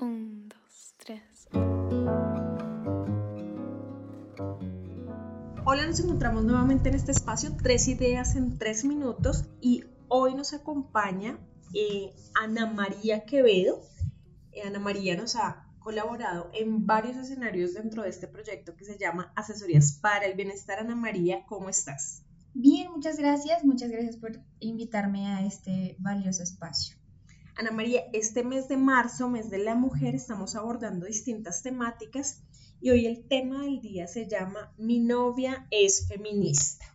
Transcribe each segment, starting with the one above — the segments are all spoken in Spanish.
Un, dos, tres. Hola, nos encontramos nuevamente en este espacio, tres ideas en tres minutos y hoy nos acompaña eh, Ana María Quevedo. Eh, Ana María nos ha colaborado en varios escenarios dentro de este proyecto que se llama Asesorías para el Bienestar. Ana María, ¿cómo estás? Bien, muchas gracias. Muchas gracias por invitarme a este valioso espacio. Ana María, este mes de marzo, mes de la mujer, estamos abordando distintas temáticas y hoy el tema del día se llama Mi novia es feminista.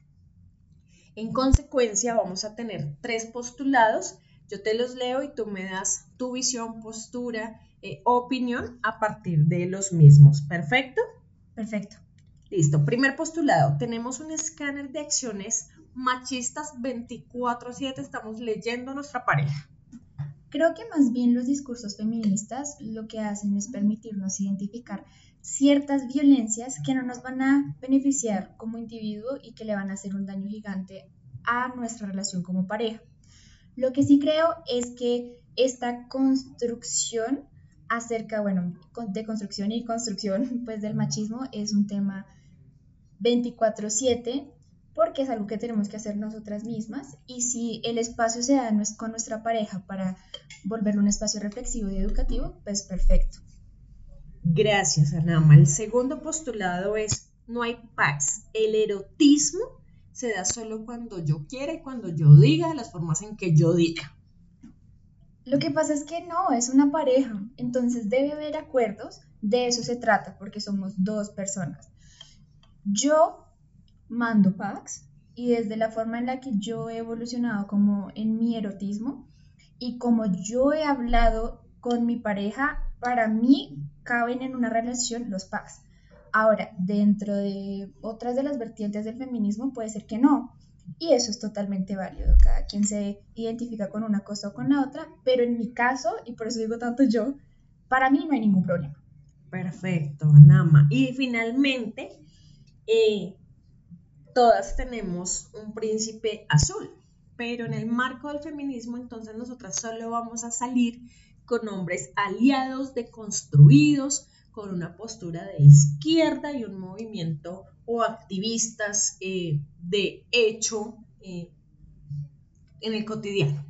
En consecuencia, vamos a tener tres postulados. Yo te los leo y tú me das tu visión, postura, eh, opinión a partir de los mismos. ¿Perfecto? Perfecto. Listo. Primer postulado. Tenemos un escáner de acciones machistas 24/7. Estamos leyendo nuestra pareja. Creo que más bien los discursos feministas lo que hacen es permitirnos identificar ciertas violencias que no nos van a beneficiar como individuo y que le van a hacer un daño gigante a nuestra relación como pareja. Lo que sí creo es que esta construcción acerca, bueno, de construcción y construcción pues del machismo es un tema 24/7 porque es algo que tenemos que hacer nosotras mismas y si el espacio se da con nuestra pareja para volverlo un espacio reflexivo y educativo, pues perfecto. Gracias, Anama. El segundo postulado es no hay paz. El erotismo se da solo cuando yo quiera y cuando yo diga, de las formas en que yo diga. Lo que pasa es que no, es una pareja, entonces debe haber acuerdos, de eso se trata, porque somos dos personas. Yo mando packs y desde la forma en la que yo he evolucionado como en mi erotismo y como yo he hablado con mi pareja, para mí caben en una relación los packs. Ahora, dentro de otras de las vertientes del feminismo puede ser que no. Y eso es totalmente válido. Cada quien se identifica con una cosa o con la otra. Pero en mi caso, y por eso digo tanto yo, para mí no hay ningún problema. Perfecto, Anama. Y finalmente, eh, todas tenemos un príncipe azul, pero en el marco del feminismo entonces nosotras solo vamos a salir con hombres aliados, deconstruidos, con una postura de izquierda y un movimiento o activistas eh, de hecho eh, en el cotidiano.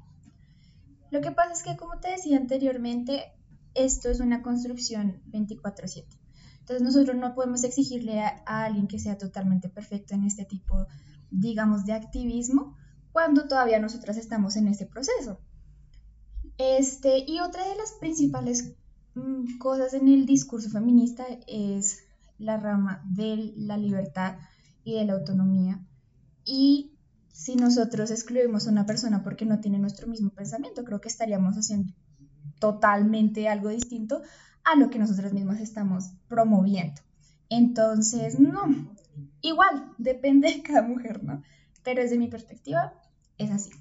Lo que pasa es que, como te decía anteriormente, esto es una construcción 24/7. Entonces nosotros no podemos exigirle a, alguien que sea totalmente perfecto en este tipo, digamos, de activismo cuando todavía nosotras estamos en este proceso. Este, y otra de las principales mm, cosas en el discurso feminista es la rama de la libertad y de la autonomía. Y si nosotros excluimos a una persona porque no tiene nuestro mismo pensamiento, creo que estaríamos haciendo totalmente algo distinto a lo que nosotros mismos estamos promoviendo. Entonces, no, igual, depende de cada mujer, ¿no? Pero desde mi perspectiva, es así.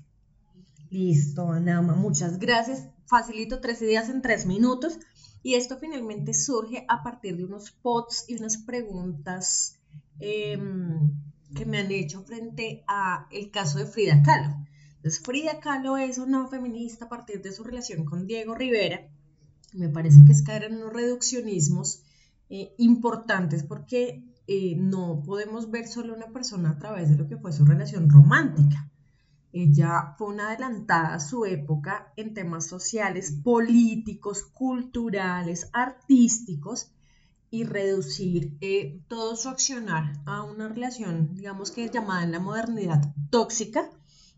Listo, Anama, muchas gracias. Facilito tres ideas en tres minutos. Y esto finalmente surge a partir de unos posts y unas preguntas em, que me han hecho frente a el caso de Frida Kahlo. Entonces, Frida Kahlo es una feminista a partir de su relación con Diego Rivera me parece que es caer en unos reduccionismos eh, importantes porque eh, no podemos ver solo una persona a través de lo que fue su relación romántica. Ella fue una adelantada a su época en temas sociales, políticos, culturales, artísticos y reducir eh, todo su accionar a una relación, digamos que llamada en la modernidad tóxica,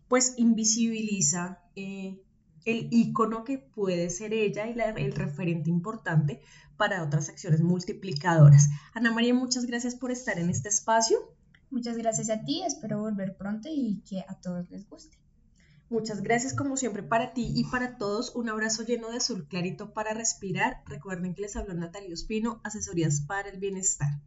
pues invisibiliza el icono que puede ser ella y el referente importante para otras acciones multiplicadoras. Ana María, muchas gracias por estar en este espacio. Muchas gracias a ti, espero volver pronto y que a todos les guste. Muchas gracias como siempre para ti y para todos. Un abrazo lleno de azul clarito para respirar. Recuerden que les habló Natalia Ospino, Asesorías para el Bienestar.